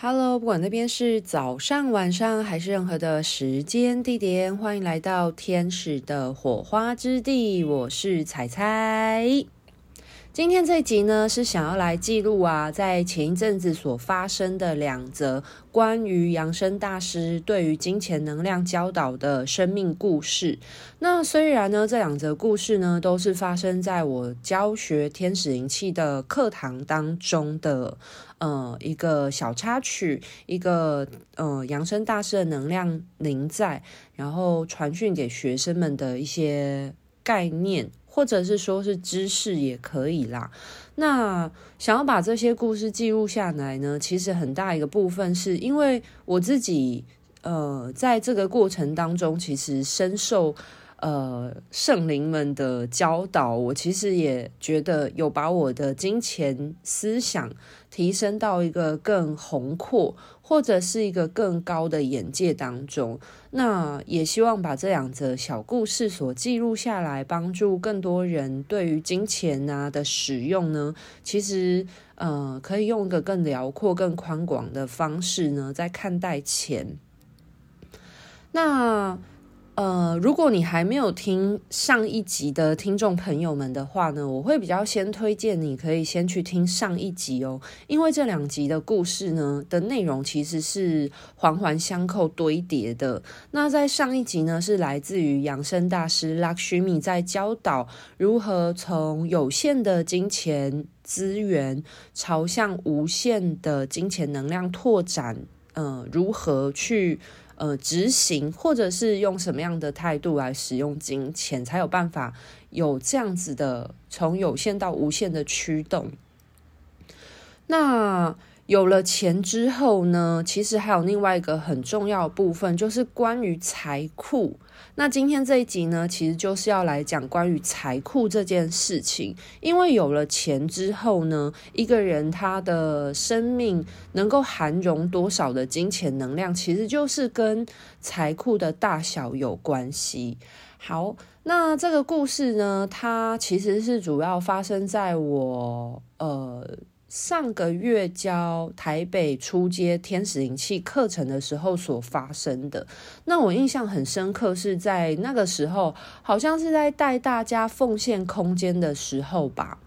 Hello，不管那边是早上、晚上还是任何的时间地点，欢迎来到天使的火花之地。我是彩彩。今天这一集呢，是想要来记录啊，在前一阵子所发生的两则关于扬升大师对于金钱能量教导的生命故事。那虽然呢，这两则故事呢，都是发生在我教学天使灵气的课堂当中的，呃，一个小插曲，一个呃，扬升大师的能量临在，然后传讯给学生们的一些概念。或者是说是知识也可以啦。那想要把这些故事记录下来呢，其实很大一个部分是因为我自己，呃，在这个过程当中，其实深受。呃，圣灵们的教导，我其实也觉得有把我的金钱思想提升到一个更宏阔，或者是一个更高的眼界当中。那也希望把这两则小故事所记录下来，帮助更多人对于金钱啊的使用呢，其实呃，可以用一个更辽阔、更宽广的方式呢，在看待钱。那。呃，如果你还没有听上一集的听众朋友们的话呢，我会比较先推荐你可以先去听上一集哦，因为这两集的故事呢的内容其实是环环相扣堆叠的。那在上一集呢，是来自于养生大师 Lakshmi 在教导如何从有限的金钱资源朝向无限的金钱能量拓展，呃，如何去。呃，执行或者是用什么样的态度来使用金钱，才有办法有这样子的从有限到无限的驱动。那有了钱之后呢，其实还有另外一个很重要的部分，就是关于财库。那今天这一集呢，其实就是要来讲关于财库这件事情。因为有了钱之后呢，一个人他的生命能够含容多少的金钱能量，其实就是跟财库的大小有关系。好，那这个故事呢，它其实是主要发生在我呃。上个月教台北初阶天使灵气课程的时候所发生的，那我印象很深刻，是在那个时候，好像是在带大家奉献空间的时候吧。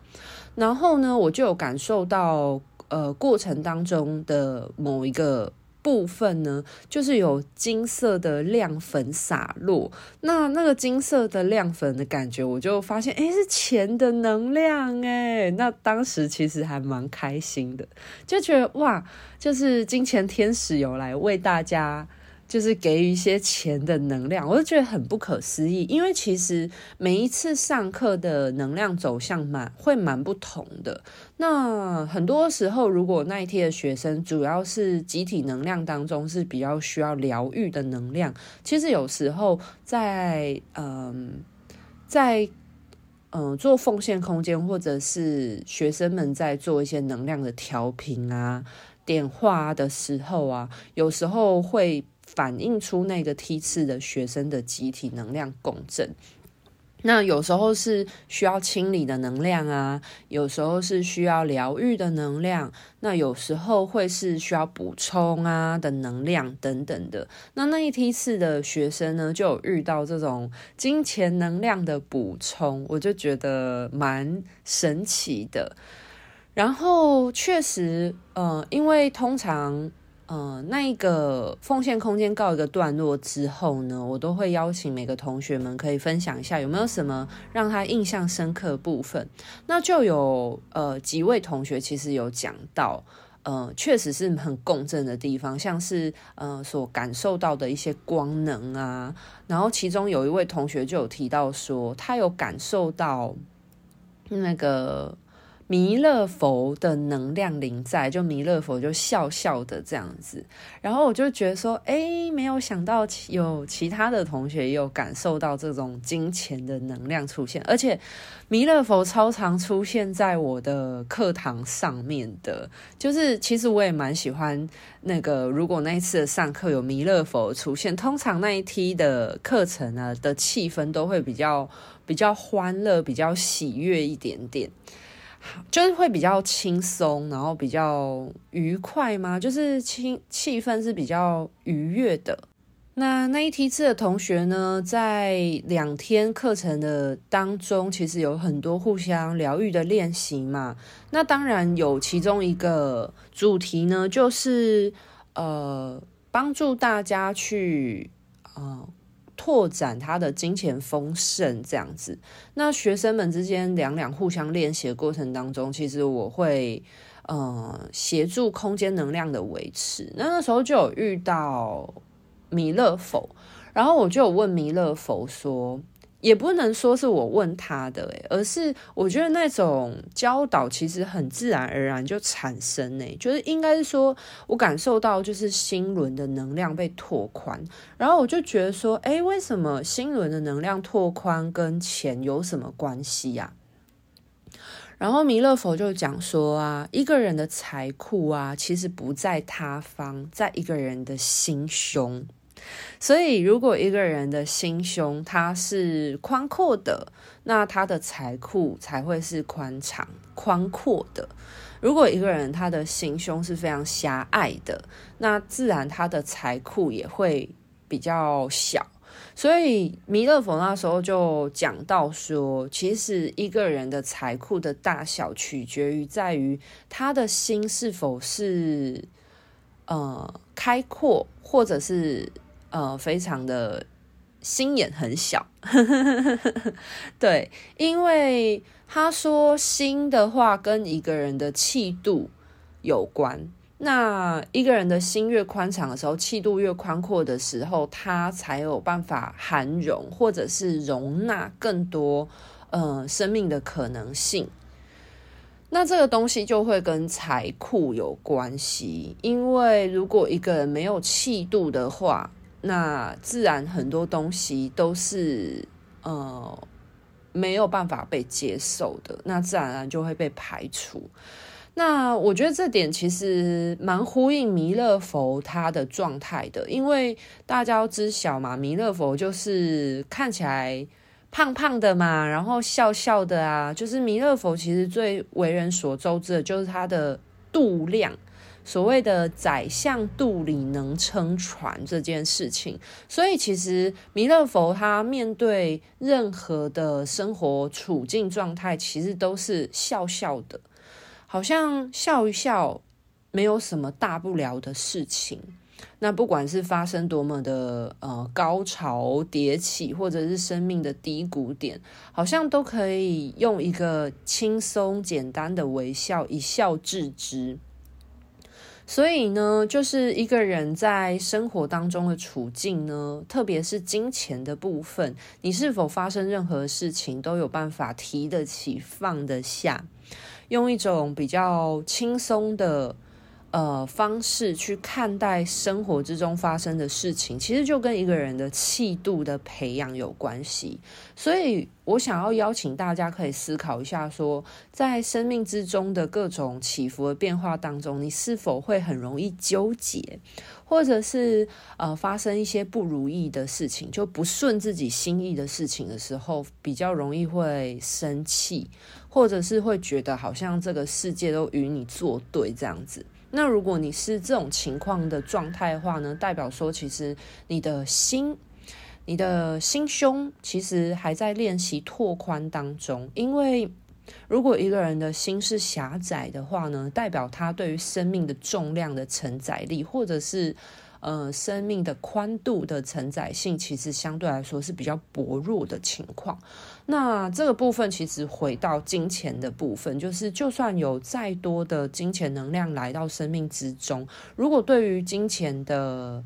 然后呢，我就有感受到，呃，过程当中的某一个。部分呢，就是有金色的亮粉洒落，那那个金色的亮粉的感觉，我就发现，诶，是钱的能量，诶，那当时其实还蛮开心的，就觉得哇，就是金钱天使有来为大家。就是给予一些钱的能量，我就觉得很不可思议。因为其实每一次上课的能量走向蛮会蛮不同的。那很多时候，如果那一天的学生主要是集体能量当中是比较需要疗愈的能量，其实有时候在嗯在嗯做奉献空间，或者是学生们在做一些能量的调频啊、点化的时候啊，有时候会。反映出那个梯次的学生的集体能量共振，那有时候是需要清理的能量啊，有时候是需要疗愈的能量，那有时候会是需要补充啊的能量等等的。那那一梯次的学生呢，就有遇到这种金钱能量的补充，我就觉得蛮神奇的。然后确实，呃，因为通常。呃，那一个奉献空间告一个段落之后呢，我都会邀请每个同学们可以分享一下有没有什么让他印象深刻部分。那就有呃几位同学其实有讲到，呃，确实是很共振的地方，像是呃所感受到的一些光能啊。然后其中有一位同学就有提到说，他有感受到那个。弥勒佛的能量临在，就弥勒佛就笑笑的这样子，然后我就觉得说，哎，没有想到有其他的同学也有感受到这种金钱的能量出现，而且弥勒佛超常出现在我的课堂上面的，就是其实我也蛮喜欢那个，如果那一次的上课有弥勒佛出现，通常那一梯的课程呢的气氛都会比较比较欢乐，比较喜悦一点点。就是会比较轻松，然后比较愉快吗？就是气气氛是比较愉悦的。那那一梯次的同学呢，在两天课程的当中，其实有很多互相疗愈的练习嘛。那当然有其中一个主题呢，就是呃，帮助大家去呃。拓展他的金钱丰盛这样子，那学生们之间两两互相练习的过程当中，其实我会呃协助空间能量的维持。那那时候就有遇到弥勒佛，然后我就有问弥勒佛说。也不能说是我问他的，而是我觉得那种教导其实很自然而然就产生，诶，就是应该是说我感受到就是心轮的能量被拓宽，然后我就觉得说，诶，为什么心轮的能量拓宽跟钱有什么关系呀？然后弥勒佛就讲说啊，一个人的财库啊，其实不在他方，在一个人的心胸。所以，如果一个人的心胸他是宽阔的，那他的财库才会是宽敞、宽阔的。如果一个人他的心胸是非常狭隘的，那自然他的财库也会比较小。所以，弥勒佛那时候就讲到说，其实一个人的财库的大小取决于在于他的心是否是呃开阔，或者是。呃，非常的心眼很小，对，因为他说心的话跟一个人的气度有关。那一个人的心越宽敞的时候，气度越宽阔的时候，他才有办法涵容或者是容纳更多呃生命的可能性。那这个东西就会跟财库有关系，因为如果一个人没有气度的话，那自然很多东西都是呃没有办法被接受的，那自然而然就会被排除。那我觉得这点其实蛮呼应弥勒佛他的状态的，因为大家都知晓嘛，弥勒佛就是看起来胖胖的嘛，然后笑笑的啊，就是弥勒佛其实最为人所周知的就是他的度量。所谓的宰相肚里能撑船这件事情，所以其实弥勒佛他面对任何的生活处境状态，其实都是笑笑的，好像笑一笑，没有什么大不了的事情。那不管是发生多么的呃高潮迭起，或者是生命的低谷点，好像都可以用一个轻松简单的微笑一笑置之。所以呢，就是一个人在生活当中的处境呢，特别是金钱的部分，你是否发生任何事情都有办法提得起、放得下，用一种比较轻松的。呃，方式去看待生活之中发生的事情，其实就跟一个人的气度的培养有关系。所以我想要邀请大家可以思考一下说，在生命之中的各种起伏的变化当中，你是否会很容易纠结，或者是呃发生一些不如意的事情，就不顺自己心意的事情的时候，比较容易会生气，或者是会觉得好像这个世界都与你作对这样子。那如果你是这种情况的状态的话呢，代表说其实你的心、你的心胸其实还在练习拓宽当中。因为如果一个人的心是狭窄的话呢，代表他对于生命的重量的承载力，或者是。呃，生命的宽度的承载性其实相对来说是比较薄弱的情况。那这个部分其实回到金钱的部分，就是就算有再多的金钱能量来到生命之中，如果对于金钱的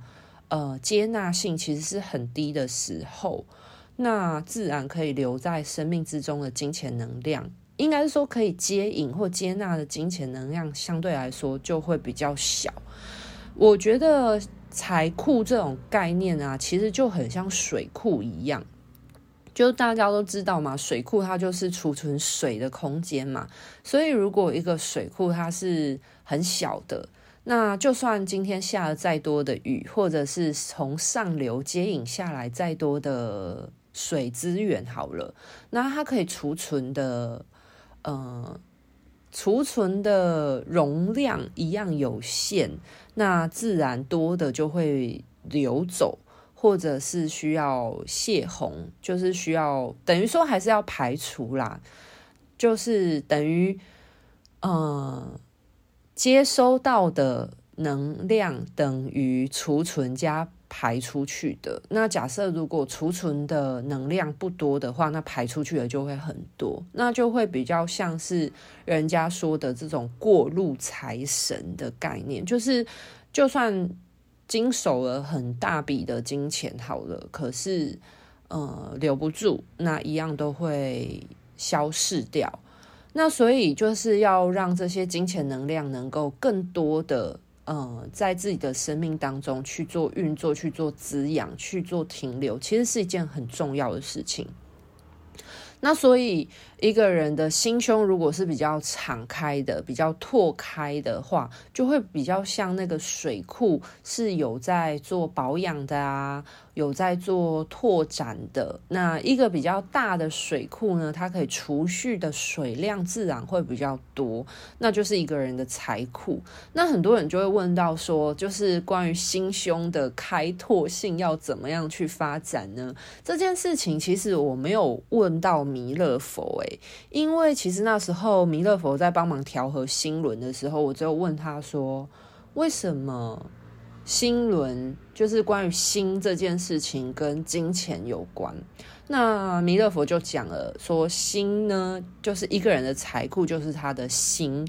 呃接纳性其实是很低的时候，那自然可以留在生命之中的金钱能量，应该是说可以接引或接纳的金钱能量相对来说就会比较小。我觉得。财库这种概念啊，其实就很像水库一样，就大家都知道嘛，水库它就是储存水的空间嘛。所以如果一个水库它是很小的，那就算今天下了再多的雨，或者是从上流接引下来再多的水资源好了，那它可以储存的，呃。储存的容量一样有限，那自然多的就会流走，或者是需要泄洪，就是需要等于说还是要排除啦，就是等于呃接收到的能量等于储存加。排出去的。那假设如果储存的能量不多的话，那排出去的就会很多，那就会比较像是人家说的这种过路财神的概念，就是就算经手了很大笔的金钱好了，可是呃留不住，那一样都会消逝掉。那所以就是要让这些金钱能量能够更多的。呃，在自己的生命当中去做运作、去做滋养、去做停留，其实是一件很重要的事情。那所以，一个人的心胸如果是比较敞开的、比较拓开的话，就会比较像那个水库，是有在做保养的啊，有在做拓展的。那一个比较大的水库呢，它可以储蓄的水量自然会比较多，那就是一个人的财库。那很多人就会问到说，就是关于心胸的开拓性要怎么样去发展呢？这件事情其实我没有问到。弥勒佛诶，因为其实那时候弥勒佛在帮忙调和心轮的时候，我就问他说：“为什么心轮就是关于心这件事情跟金钱有关？”那弥勒佛就讲了说：“心呢，就是一个人的财库，就是他的心，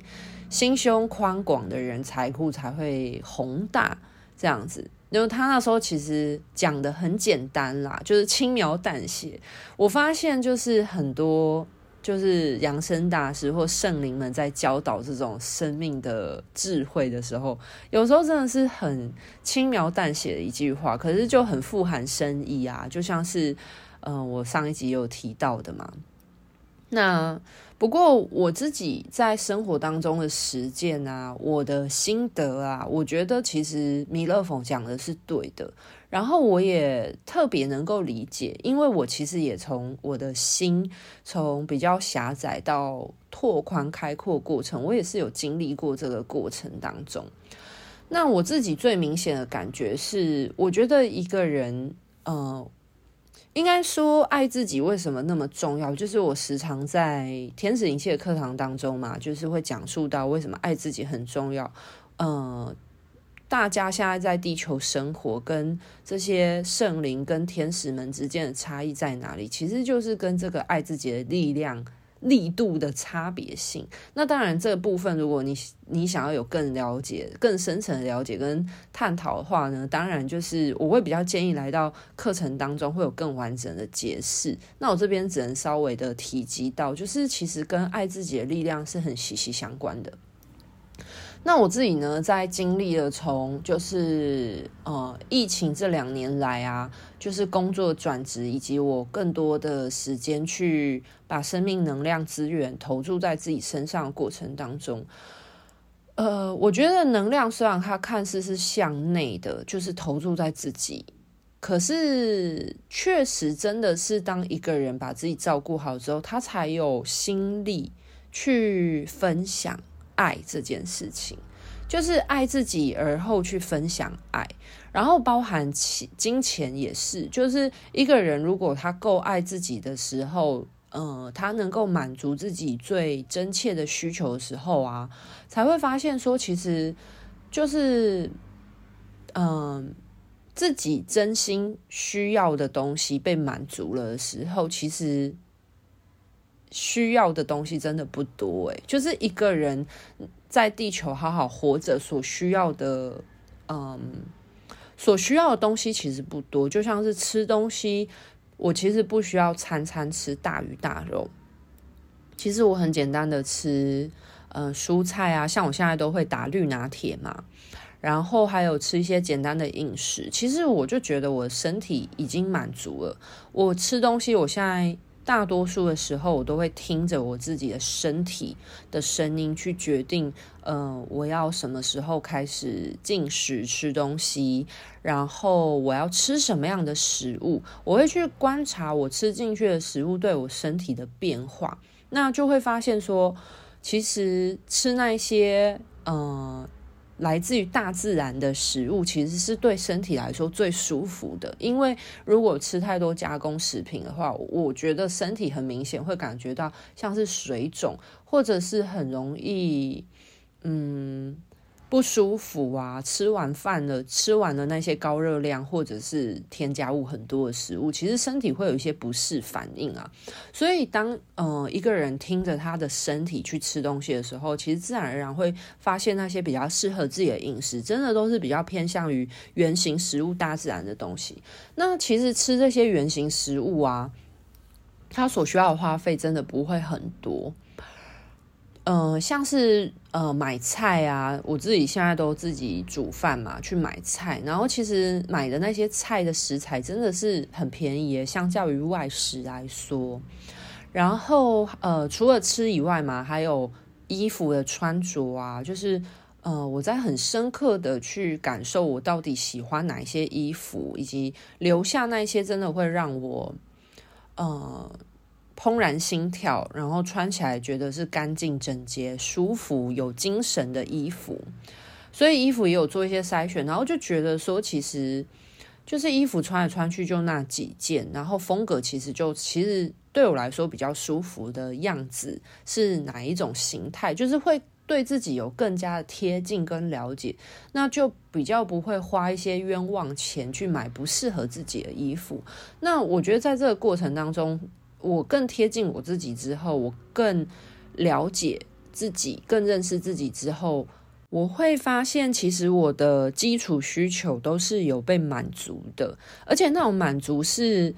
心胸宽广的人，财库才会宏大，这样子。”因为他那时候其实讲的很简单啦，就是轻描淡写。我发现就是很多就是养生大师或圣灵们在教导这种生命的智慧的时候，有时候真的是很轻描淡写的一句话，可是就很富含深意啊。就像是嗯、我上一集有提到的嘛。那不过我自己在生活当中的实践啊，我的心得啊，我觉得其实弥勒佛讲的是对的。然后我也特别能够理解，因为我其实也从我的心从比较狭窄到拓宽开阔过程，我也是有经历过这个过程当中。那我自己最明显的感觉是，我觉得一个人，呃。应该说，爱自己为什么那么重要？就是我时常在天使灵气的课堂当中嘛，就是会讲述到为什么爱自己很重要。呃，大家现在在地球生活，跟这些圣灵跟天使们之间的差异在哪里？其实就是跟这个爱自己的力量。力度的差别性，那当然这个部分，如果你你想要有更了解、更深层的了解跟探讨的话呢，当然就是我会比较建议来到课程当中会有更完整的解释。那我这边只能稍微的提及到，就是其实跟爱自己的力量是很息息相关的。那我自己呢，在经历了从就是呃疫情这两年来啊，就是工作转职，以及我更多的时间去把生命能量资源投注在自己身上的过程当中，呃，我觉得能量虽然它看似是向内的，就是投注在自己，可是确实真的是当一个人把自己照顾好之后，他才有心力去分享。爱这件事情，就是爱自己，而后去分享爱，然后包含钱、金钱也是。就是一个人如果他够爱自己的时候，呃，他能够满足自己最真切的需求的时候啊，才会发现说，其实就是，嗯、自己真心需要的东西被满足了的时候，其实。需要的东西真的不多诶，就是一个人在地球好好活着所需要的，嗯，所需要的东西其实不多。就像是吃东西，我其实不需要餐餐吃大鱼大肉，其实我很简单的吃，呃，蔬菜啊，像我现在都会打绿拿铁嘛，然后还有吃一些简单的饮食，其实我就觉得我身体已经满足了。我吃东西，我现在。大多数的时候，我都会听着我自己的身体的声音去决定，呃，我要什么时候开始进食吃东西，然后我要吃什么样的食物，我会去观察我吃进去的食物对我身体的变化，那就会发现说，其实吃那些呃来自于大自然的食物，其实是对身体来说最舒服的。因为如果吃太多加工食品的话，我觉得身体很明显会感觉到像是水肿，或者是很容易嗯。不舒服啊！吃完饭了，吃完了那些高热量或者是添加物很多的食物，其实身体会有一些不适反应啊。所以当呃一个人听着他的身体去吃东西的时候，其实自然而然会发现那些比较适合自己的饮食，真的都是比较偏向于原型食物、大自然的东西。那其实吃这些原型食物啊，它所需要的花费真的不会很多。呃，像是呃买菜啊，我自己现在都自己煮饭嘛，去买菜，然后其实买的那些菜的食材真的是很便宜，相较于外食来说。然后呃，除了吃以外嘛，还有衣服的穿着啊，就是呃，我在很深刻的去感受我到底喜欢哪一些衣服，以及留下那些真的会让我呃。怦然心跳，然后穿起来觉得是干净整洁、舒服、有精神的衣服，所以衣服也有做一些筛选，然后就觉得说，其实就是衣服穿来穿去就那几件，然后风格其实就其实对我来说比较舒服的样子是哪一种形态，就是会对自己有更加的贴近跟了解，那就比较不会花一些冤枉钱去买不适合自己的衣服。那我觉得在这个过程当中。我更贴近我自己之后，我更了解自己，更认识自己之后，我会发现，其实我的基础需求都是有被满足的，而且那种满足是，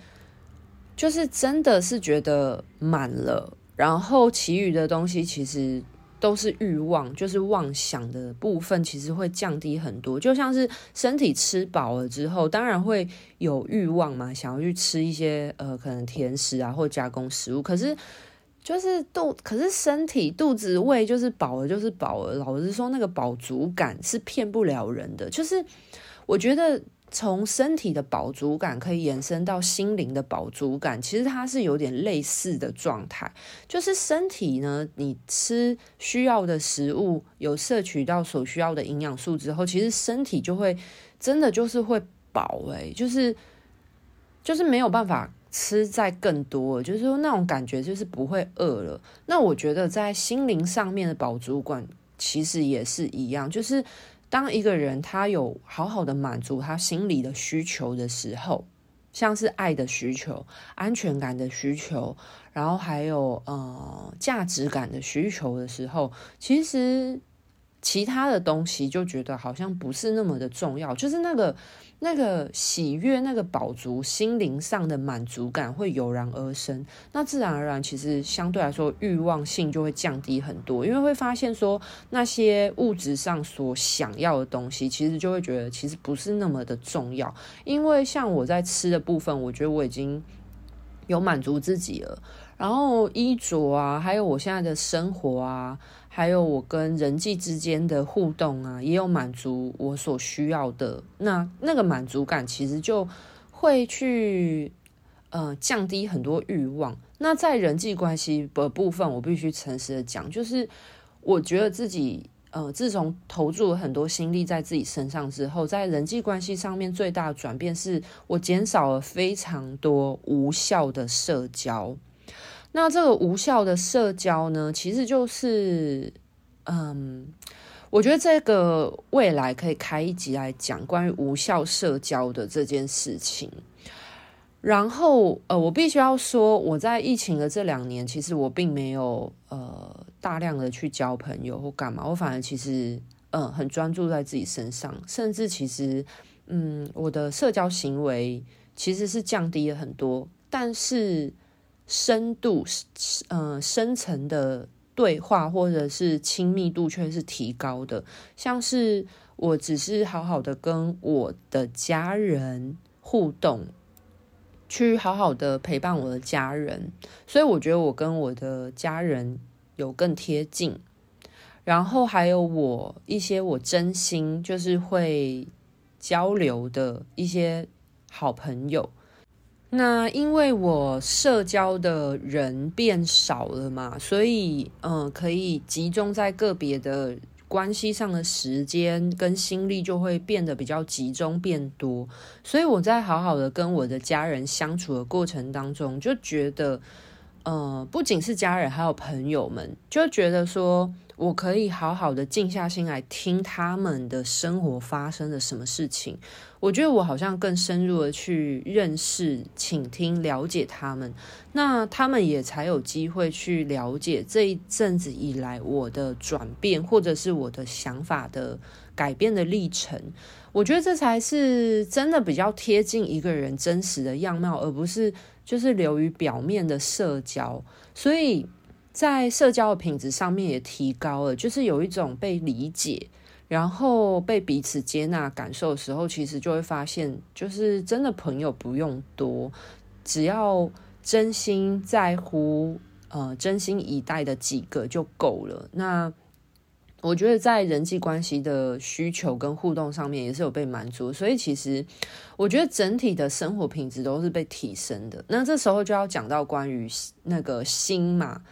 就是真的是觉得满了，然后其余的东西其实。都是欲望，就是妄想的部分，其实会降低很多。就像是身体吃饱了之后，当然会有欲望嘛，想要去吃一些呃，可能甜食啊或加工食物。可是就是肚，可是身体肚子胃就是饱了，就是饱了。老实说，那个饱足感是骗不了人的。就是我觉得。从身体的饱足感可以延伸到心灵的饱足感，其实它是有点类似的状态。就是身体呢，你吃需要的食物，有摄取到所需要的营养素之后，其实身体就会真的就是会饱哎，就是就是没有办法吃再更多，就是说那种感觉就是不会饿了。那我觉得在心灵上面的饱足感其实也是一样，就是。当一个人他有好好的满足他心里的需求的时候，像是爱的需求、安全感的需求，然后还有呃价值感的需求的时候，其实。其他的东西就觉得好像不是那么的重要，就是那个那个喜悦、那个饱足、心灵上的满足感会油然而生。那自然而然，其实相对来说欲望性就会降低很多，因为会发现说那些物质上所想要的东西，其实就会觉得其实不是那么的重要。因为像我在吃的部分，我觉得我已经有满足自己了。然后衣着啊，还有我现在的生活啊。还有我跟人际之间的互动啊，也有满足我所需要的，那那个满足感其实就会去呃降低很多欲望。那在人际关系的部分，我必须诚实的讲，就是我觉得自己呃自从投注了很多心力在自己身上之后，在人际关系上面最大的转变是我减少了非常多无效的社交。那这个无效的社交呢，其实就是，嗯，我觉得这个未来可以开一集来讲关于无效社交的这件事情。然后，呃，我必须要说，我在疫情的这两年，其实我并没有呃大量的去交朋友或干嘛，我反而其实嗯很专注在自己身上，甚至其实嗯我的社交行为其实是降低了很多，但是。深度，呃，深层的对话或者是亲密度却是提高的。像是我只是好好的跟我的家人互动，去好好的陪伴我的家人，所以我觉得我跟我的家人有更贴近。然后还有我一些我真心就是会交流的一些好朋友。那因为我社交的人变少了嘛，所以嗯、呃，可以集中在个别的关系上的时间跟心力就会变得比较集中变多。所以我在好好的跟我的家人相处的过程当中，就觉得，呃，不仅是家人，还有朋友们，就觉得说。我可以好好的静下心来听他们的生活发生了什么事情，我觉得我好像更深入的去认识、倾听、了解他们，那他们也才有机会去了解这一阵子以来我的转变，或者是我的想法的改变的历程。我觉得这才是真的比较贴近一个人真实的样貌，而不是就是流于表面的社交。所以。在社交的品质上面也提高了，就是有一种被理解，然后被彼此接纳感受的时候，其实就会发现，就是真的朋友不用多，只要真心在乎，呃，真心以待的几个就够了。那我觉得在人际关系的需求跟互动上面也是有被满足，所以其实我觉得整体的生活品质都是被提升的。那这时候就要讲到关于那个心嘛。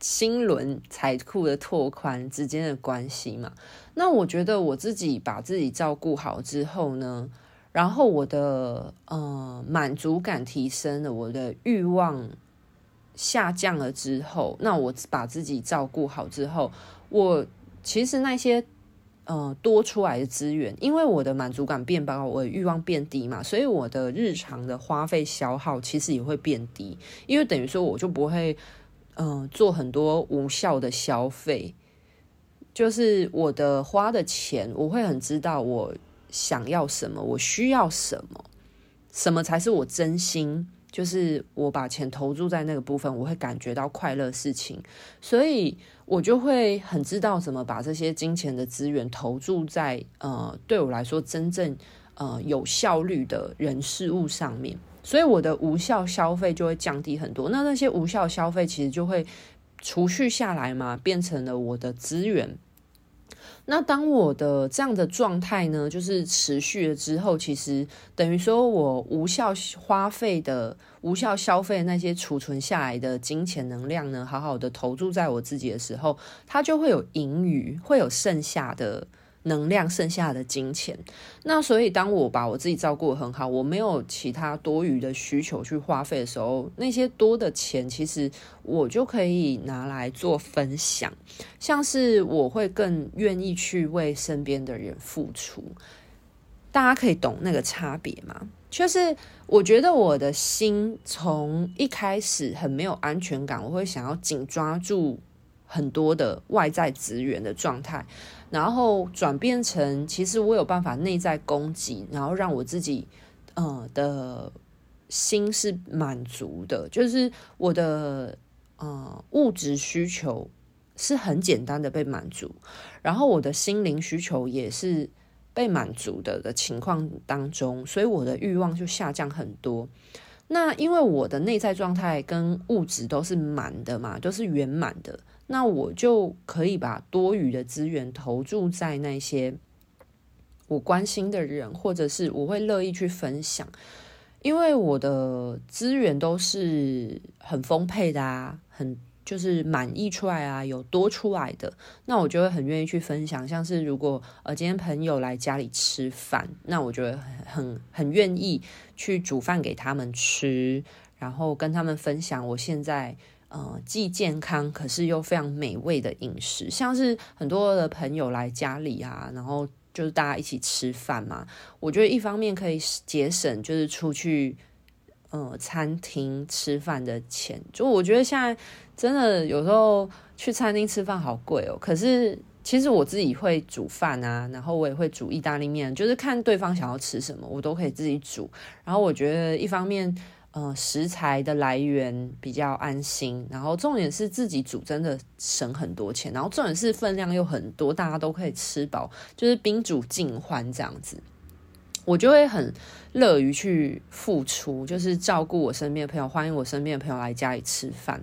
心轮财库的拓宽之间的关系嘛，那我觉得我自己把自己照顾好之后呢，然后我的呃满足感提升了，我的欲望下降了之后，那我把自己照顾好之后，我其实那些呃多出来的资源，因为我的满足感变高，我的欲望变低嘛，所以我的日常的花费消耗其实也会变低，因为等于说我就不会。嗯，做很多无效的消费，就是我的花的钱，我会很知道我想要什么，我需要什么，什么才是我真心，就是我把钱投注在那个部分，我会感觉到快乐事情，所以我就会很知道怎么把这些金钱的资源投注在呃，对我来说真正呃有效率的人事物上面。所以我的无效消费就会降低很多，那那些无效消费其实就会储蓄下来嘛，变成了我的资源。那当我的这样的状态呢，就是持续了之后，其实等于说我无效花费的、无效消费那些储存下来的金钱能量呢，好好的投注在我自己的时候，它就会有盈余，会有剩下的。能量剩下的金钱，那所以当我把我自己照顾得很好，我没有其他多余的需求去花费的时候，那些多的钱其实我就可以拿来做分享，像是我会更愿意去为身边的人付出。大家可以懂那个差别吗？就是我觉得我的心从一开始很没有安全感，我会想要紧抓住很多的外在资源的状态。然后转变成，其实我有办法内在供给，然后让我自己，呃的心是满足的，就是我的呃物质需求是很简单的被满足，然后我的心灵需求也是被满足的的情况当中，所以我的欲望就下降很多。那因为我的内在状态跟物质都是满的嘛，都是圆满的。那我就可以把多余的资源投注在那些我关心的人，或者是我会乐意去分享，因为我的资源都是很丰沛的啊，很就是满溢出来啊，有多出来的，那我就会很愿意去分享。像是如果呃今天朋友来家里吃饭，那我就会很很愿意去煮饭给他们吃，然后跟他们分享我现在。呃，既健康可是又非常美味的饮食，像是很多的朋友来家里啊，然后就是大家一起吃饭嘛。我觉得一方面可以节省，就是出去呃餐厅吃饭的钱。就我觉得现在真的有时候去餐厅吃饭好贵哦。可是其实我自己会煮饭啊，然后我也会煮意大利面，就是看对方想要吃什么，我都可以自己煮。然后我觉得一方面。呃，食材的来源比较安心，然后重点是自己煮真的省很多钱，然后重点是分量又很多，大家都可以吃饱，就是宾主尽欢这样子，我就会很乐于去付出，就是照顾我身边的朋友，欢迎我身边的朋友来家里吃饭，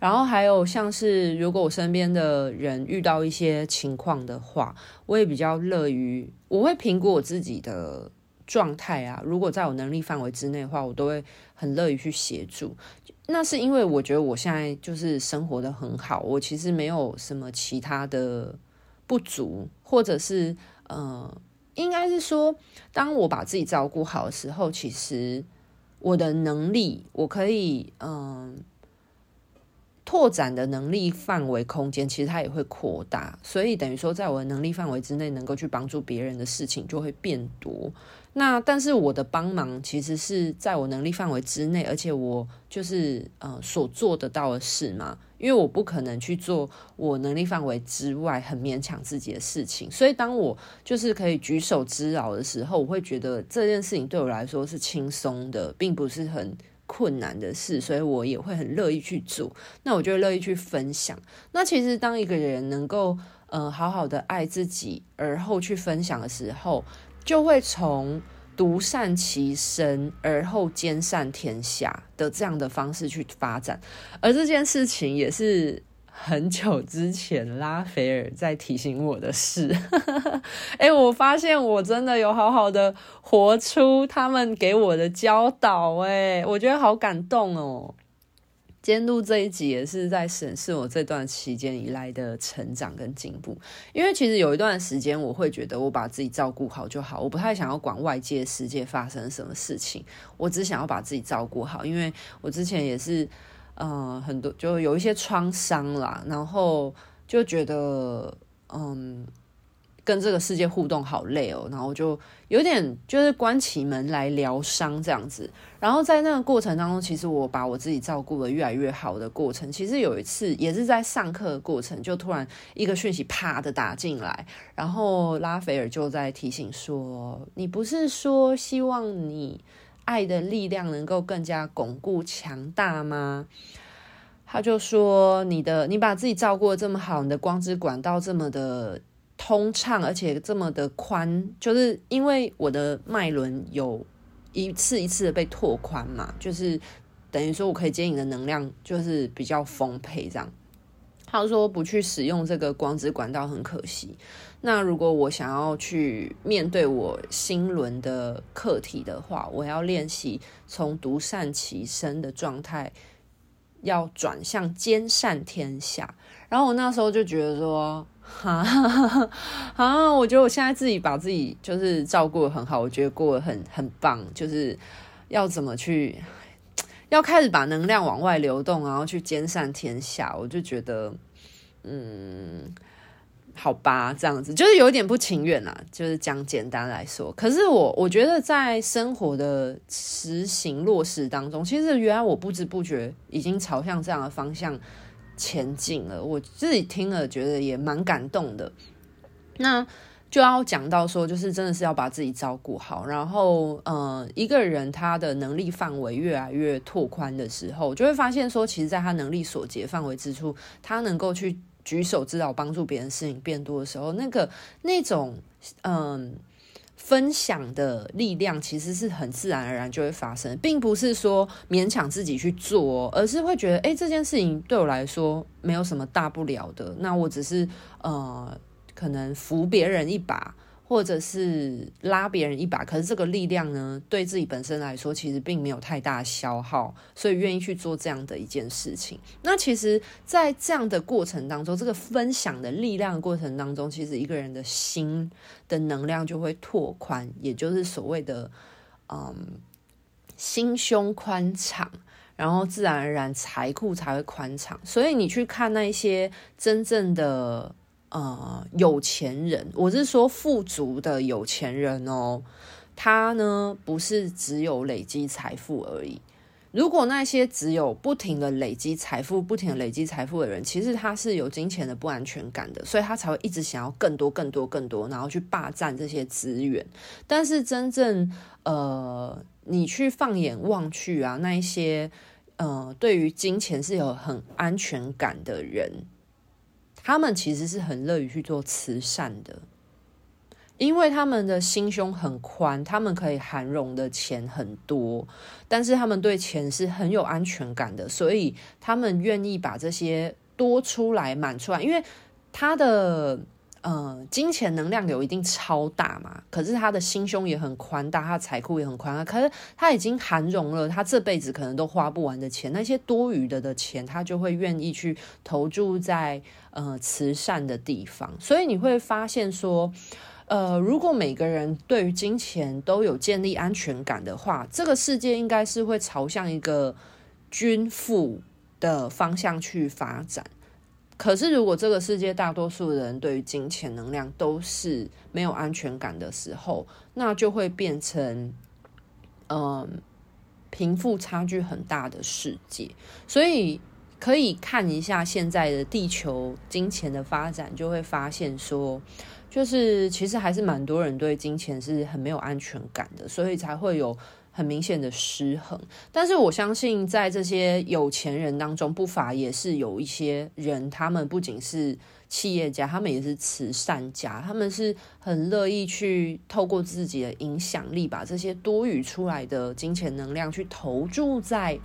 然后还有像是如果我身边的人遇到一些情况的话，我也比较乐于，我会评估我自己的。状态啊，如果在我能力范围之内的话，我都会很乐意去协助。那是因为我觉得我现在就是生活的很好，我其实没有什么其他的不足，或者是呃，应该是说，当我把自己照顾好的时候，其实我的能力，我可以嗯。拓展的能力范围空间，其实它也会扩大，所以等于说，在我的能力范围之内，能够去帮助别人的事情就会变多。那但是我的帮忙其实是在我能力范围之内，而且我就是呃所做得到的事嘛，因为我不可能去做我能力范围之外很勉强自己的事情。所以当我就是可以举手之劳的时候，我会觉得这件事情对我来说是轻松的，并不是很。困难的事，所以我也会很乐意去做。那我就乐意去分享。那其实当一个人能够呃好好的爱自己，而后去分享的时候，就会从独善其身而后兼善天下的这样的方式去发展。而这件事情也是。很久之前，拉斐尔在提醒我的事。哎、欸，我发现我真的有好好的活出他们给我的教导。哎，我觉得好感动哦。监督这一集也是在审视我这段期间以来的成长跟进步。因为其实有一段时间，我会觉得我把自己照顾好就好，我不太想要管外界世界发生什么事情，我只想要把自己照顾好。因为我之前也是。呃，很多就有一些创伤啦，然后就觉得，嗯，跟这个世界互动好累哦，然后就有点就是关起门来疗伤这样子。然后在那个过程当中，其实我把我自己照顾得越来越好的过程，其实有一次也是在上课的过程，就突然一个讯息啪的打进来，然后拉斐尔就在提醒说：“你不是说希望你。”爱的力量能够更加巩固强大吗？他就说：“你的，你把自己照顾得这么好，你的光之管道这么的通畅，而且这么的宽，就是因为我的脉轮有一次一次的被拓宽嘛，就是等于说我可以接引的能量就是比较丰沛这样。”他说：“不去使用这个光之管道很可惜。那如果我想要去面对我心轮的课题的话，我要练习从独善其身的状态，要转向兼善天下。然后我那时候就觉得说，哈，啊，我觉得我现在自己把自己就是照顾得很好，我觉得过得很很棒，就是要怎么去。”要开始把能量往外流动，然后去兼善天下，我就觉得，嗯，好吧，这样子就是有点不情愿啦。就是讲简单来说，可是我我觉得在生活的实行落实当中，其实原来我不知不觉已经朝向这样的方向前进了。我自己听了觉得也蛮感动的。那。就要讲到说，就是真的是要把自己照顾好，然后，呃，一个人他的能力范围越来越拓宽的时候，就会发现说，其实，在他能力所及范围之处，他能够去举手之劳帮助别人事情变多的时候，那个那种，嗯、分享的力量其实是很自然而然就会发生，并不是说勉强自己去做，而是会觉得，哎，这件事情对我来说没有什么大不了的，那我只是，呃。可能扶别人一把，或者是拉别人一把，可是这个力量呢，对自己本身来说，其实并没有太大消耗，所以愿意去做这样的一件事情。那其实，在这样的过程当中，这个分享的力量过程当中，其实一个人的心的能量就会拓宽，也就是所谓的嗯，心胸宽敞，然后自然而然财库才会宽敞。所以你去看那些真正的。呃，有钱人，我是说富足的有钱人哦。他呢，不是只有累积财富而已。如果那些只有不停的累积财富、不停的累积财富的人，其实他是有金钱的不安全感的，所以他才会一直想要更多、更多、更多，然后去霸占这些资源。但是真正呃，你去放眼望去啊，那一些呃，对于金钱是有很安全感的人。他们其实是很乐于去做慈善的，因为他们的心胸很宽，他们可以涵容的钱很多，但是他们对钱是很有安全感的，所以他们愿意把这些多出来满出来，因为他的呃，金钱能量流一定超大嘛，可是他的心胸也很宽大，他的财库也很宽大，可是他已经含容了他这辈子可能都花不完的钱，那些多余的的钱，他就会愿意去投注在呃慈善的地方。所以你会发现说，呃，如果每个人对于金钱都有建立安全感的话，这个世界应该是会朝向一个均富的方向去发展。可是，如果这个世界大多数人对于金钱能量都是没有安全感的时候，那就会变成，嗯，贫富差距很大的世界。所以，可以看一下现在的地球金钱的发展，就会发现说，就是其实还是蛮多人对金钱是很没有安全感的，所以才会有。很明显的失衡，但是我相信在这些有钱人当中，不乏也是有一些人，他们不仅是企业家，他们也是慈善家，他们是很乐意去透过自己的影响力，把这些多余出来的金钱能量去投注在。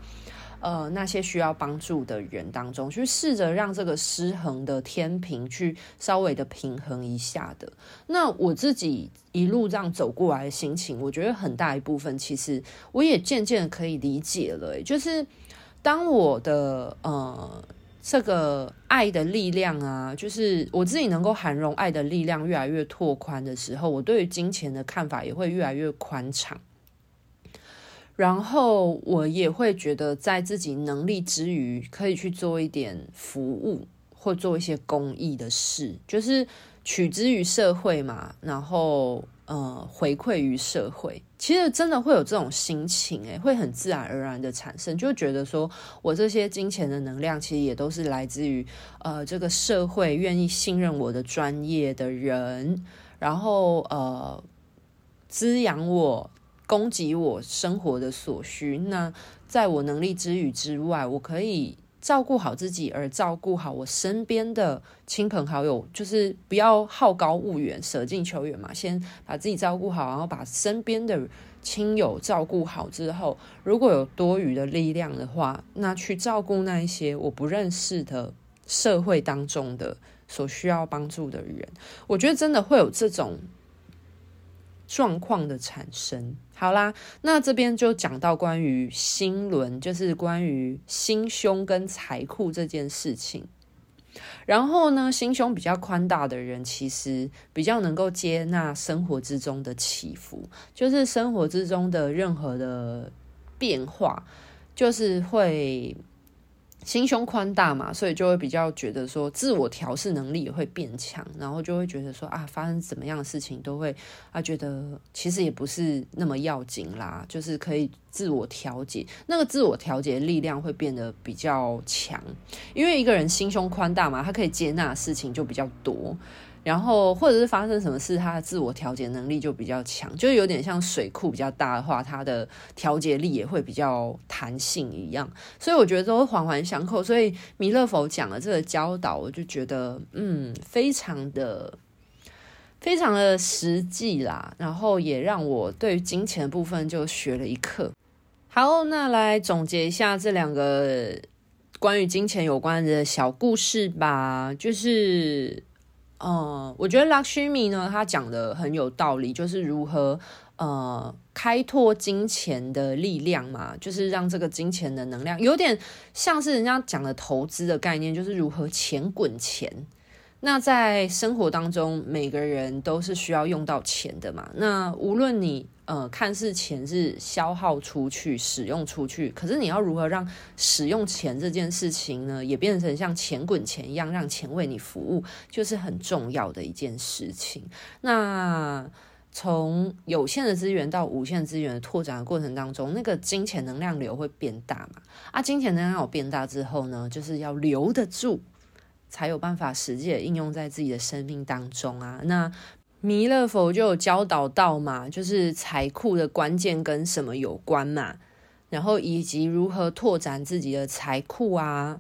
呃，那些需要帮助的人当中，去试着让这个失衡的天平去稍微的平衡一下的。那我自己一路这样走过来的心情，我觉得很大一部分其实我也渐渐可以理解了。就是当我的呃这个爱的力量啊，就是我自己能够涵容爱的力量越来越拓宽的时候，我对于金钱的看法也会越来越宽敞。然后我也会觉得，在自己能力之余，可以去做一点服务或做一些公益的事，就是取之于社会嘛。然后呃，回馈于社会，其实真的会有这种心情，诶，会很自然而然的产生，就觉得说我这些金钱的能量，其实也都是来自于呃这个社会愿意信任我的专业的人，然后呃滋养我。供给我生活的所需，那在我能力之余之外，我可以照顾好自己，而照顾好我身边的亲朋好友，就是不要好高骛远，舍近求远嘛。先把自己照顾好，然后把身边的亲友照顾好之后，如果有多余的力量的话，那去照顾那一些我不认识的社会当中的所需要帮助的人，我觉得真的会有这种。状况的产生，好啦，那这边就讲到关于心轮，就是关于心胸跟财库这件事情。然后呢，心胸比较宽大的人，其实比较能够接纳生活之中的起伏，就是生活之中的任何的变化，就是会。心胸宽大嘛，所以就会比较觉得说自我调试能力也会变强，然后就会觉得说啊，发生怎么样的事情都会啊，觉得其实也不是那么要紧啦，就是可以自我调节，那个自我调节力量会变得比较强，因为一个人心胸宽大嘛，他可以接纳的事情就比较多。然后，或者是发生什么事，他的自我调节能力就比较强，就有点像水库比较大的话，它的调节力也会比较弹性一样。所以我觉得都环环相扣。所以弥勒佛讲的这个教导，我就觉得嗯，非常的非常的实际啦。然后也让我对于金钱的部分就学了一课。好，那来总结一下这两个关于金钱有关的小故事吧，就是。嗯，我觉得拉希米呢，他讲的很有道理，就是如何呃开拓金钱的力量嘛，就是让这个金钱的能量有点像是人家讲的投资的概念，就是如何钱滚钱。那在生活当中，每个人都是需要用到钱的嘛。那无论你呃看似钱是消耗出去、使用出去，可是你要如何让使用钱这件事情呢，也变成像钱滚钱一样，让钱为你服务，就是很重要的一件事情。那从有限的资源到无限资源的拓展的过程当中，那个金钱能量流会变大嘛？啊，金钱能量有变大之后呢，就是要留得住。才有办法实际的应用在自己的生命当中啊。那弥勒佛就有教导到嘛，就是财库的关键跟什么有关嘛，然后以及如何拓展自己的财库啊。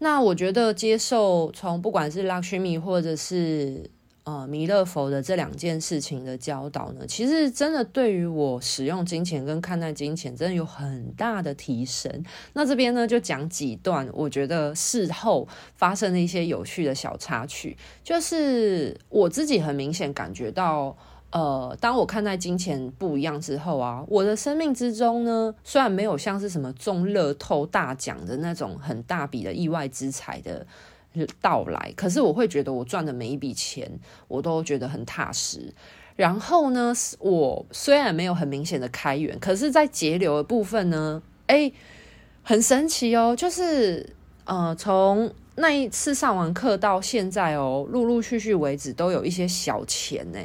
那我觉得接受从不管是 Luxury 或者是呃弥勒佛的这两件事情的教导呢，其实真的对于我使用金钱跟看待金钱，真的有很大的提升。那这边呢，就讲几段我觉得事后发生的一些有趣的小插曲，就是我自己很明显感觉到。呃，当我看待金钱不一样之后啊，我的生命之中呢，虽然没有像是什么中乐透大奖的那种很大笔的意外之财的到来，可是我会觉得我赚的每一笔钱，我都觉得很踏实。然后呢，我虽然没有很明显的开源，可是在节流的部分呢，诶，很神奇哦，就是呃，从那一次上完课到现在哦，陆陆续续为止都有一些小钱呢。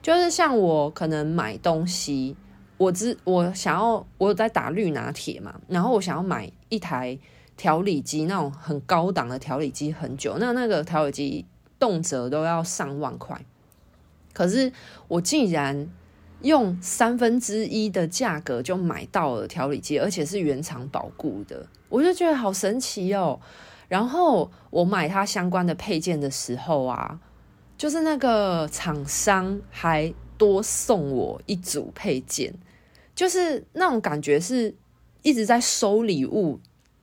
就是像我可能买东西，我只我想要我有在打绿拿铁嘛，然后我想要买一台调理机，那种很高档的调理机，很久，那那个调理机动辄都要上万块，可是我竟然用三分之一的价格就买到了调理机，而且是原厂保固的，我就觉得好神奇哦。然后我买它相关的配件的时候啊。就是那个厂商还多送我一组配件，就是那种感觉是一直在收礼物，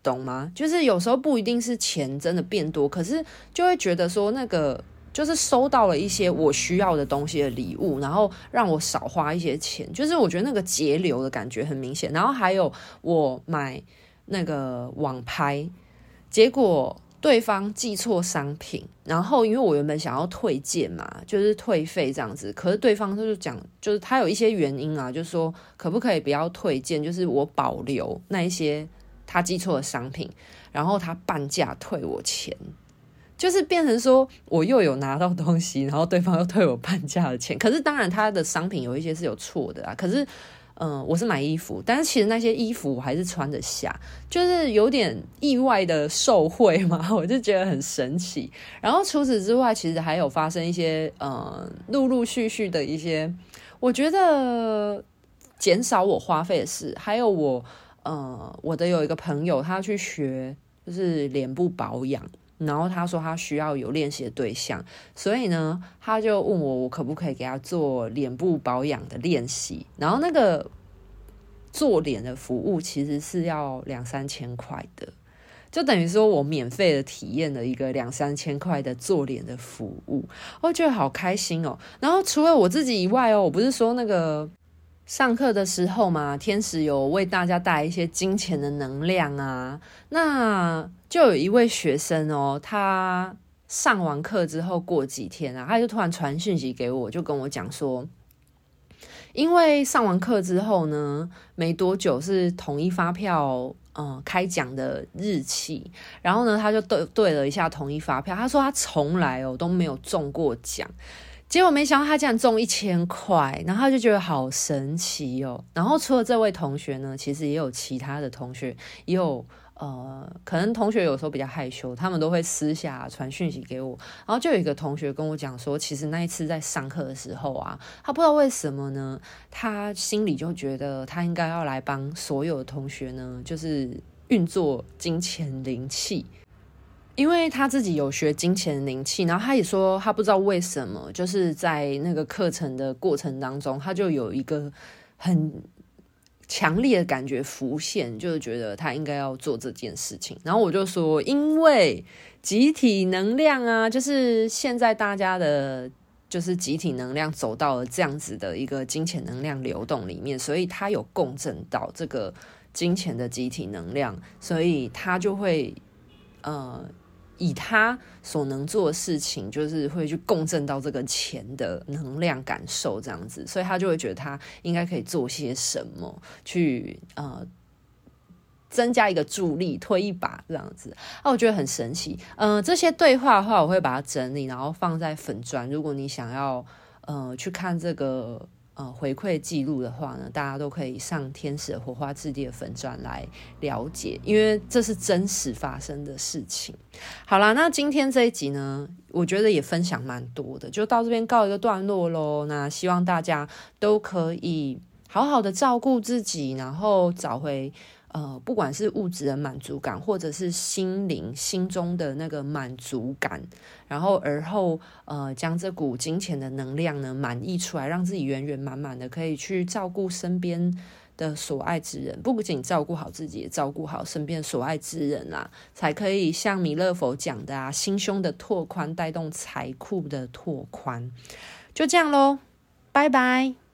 懂吗？就是有时候不一定是钱真的变多，可是就会觉得说那个就是收到了一些我需要的东西的礼物，然后让我少花一些钱，就是我觉得那个节流的感觉很明显。然后还有我买那个网拍，结果。对方寄错商品，然后因为我原本想要退件嘛，就是退费这样子，可是对方他就是讲，就是他有一些原因啊，就是说可不可以不要退件，就是我保留那一些他寄错了商品，然后他半价退我钱，就是变成说我又有拿到东西，然后对方又退我半价的钱，可是当然他的商品有一些是有错的啊，可是。嗯，我是买衣服，但是其实那些衣服我还是穿得下，就是有点意外的受惠嘛，我就觉得很神奇。然后除此之外，其实还有发生一些呃，陆陆续续的一些，我觉得减少我花费的事。还有我呃，我的有一个朋友，他去学就是脸部保养。然后他说他需要有练习的对象，所以呢，他就问我我可不可以给他做脸部保养的练习。然后那个做脸的服务其实是要两三千块的，就等于说我免费的体验了一个两三千块的做脸的服务，我觉得好开心哦。然后除了我自己以外哦，我不是说那个。上课的时候嘛，天使有为大家带来一些金钱的能量啊。那就有一位学生哦，他上完课之后过几天啊，他就突然传讯息给我，就跟我讲说，因为上完课之后呢，没多久是统一发票嗯开奖的日期，然后呢，他就对对了一下统一发票，他说他从来哦都没有中过奖。结果没想到他竟然中一千块，然后他就觉得好神奇哦。然后除了这位同学呢，其实也有其他的同学，也有呃，可能同学有时候比较害羞，他们都会私下传讯息给我。然后就有一个同学跟我讲说，其实那一次在上课的时候啊，他不知道为什么呢，他心里就觉得他应该要来帮所有的同学呢，就是运作金钱灵气。因为他自己有学金钱灵气，然后他也说他不知道为什么，就是在那个课程的过程当中，他就有一个很强烈的感觉浮现，就是觉得他应该要做这件事情。然后我就说，因为集体能量啊，就是现在大家的，就是集体能量走到了这样子的一个金钱能量流动里面，所以他有共振到这个金钱的集体能量，所以他就会呃。以他所能做的事情，就是会去共振到这个钱的能量感受这样子，所以他就会觉得他应该可以做些什么，去呃增加一个助力，推一把这样子。啊，我觉得很神奇。嗯、呃，这些对话的话，我会把它整理，然后放在粉砖。如果你想要呃去看这个。呃，回馈记录的话呢，大家都可以上天使火花之地的粉专来了解，因为这是真实发生的事情。好啦，那今天这一集呢，我觉得也分享蛮多的，就到这边告一个段落喽。那希望大家都可以好好的照顾自己，然后找回。呃，不管是物质的满足感，或者是心灵心中的那个满足感，然后而后呃，将这股金钱的能量呢满溢出来，让自己圆圆满满的，可以去照顾身边的所爱之人，不仅照顾好自己，也照顾好身边所爱之人啊，才可以像弥勒佛讲的啊，心胸的拓宽带动财库的拓宽，就这样喽，拜拜。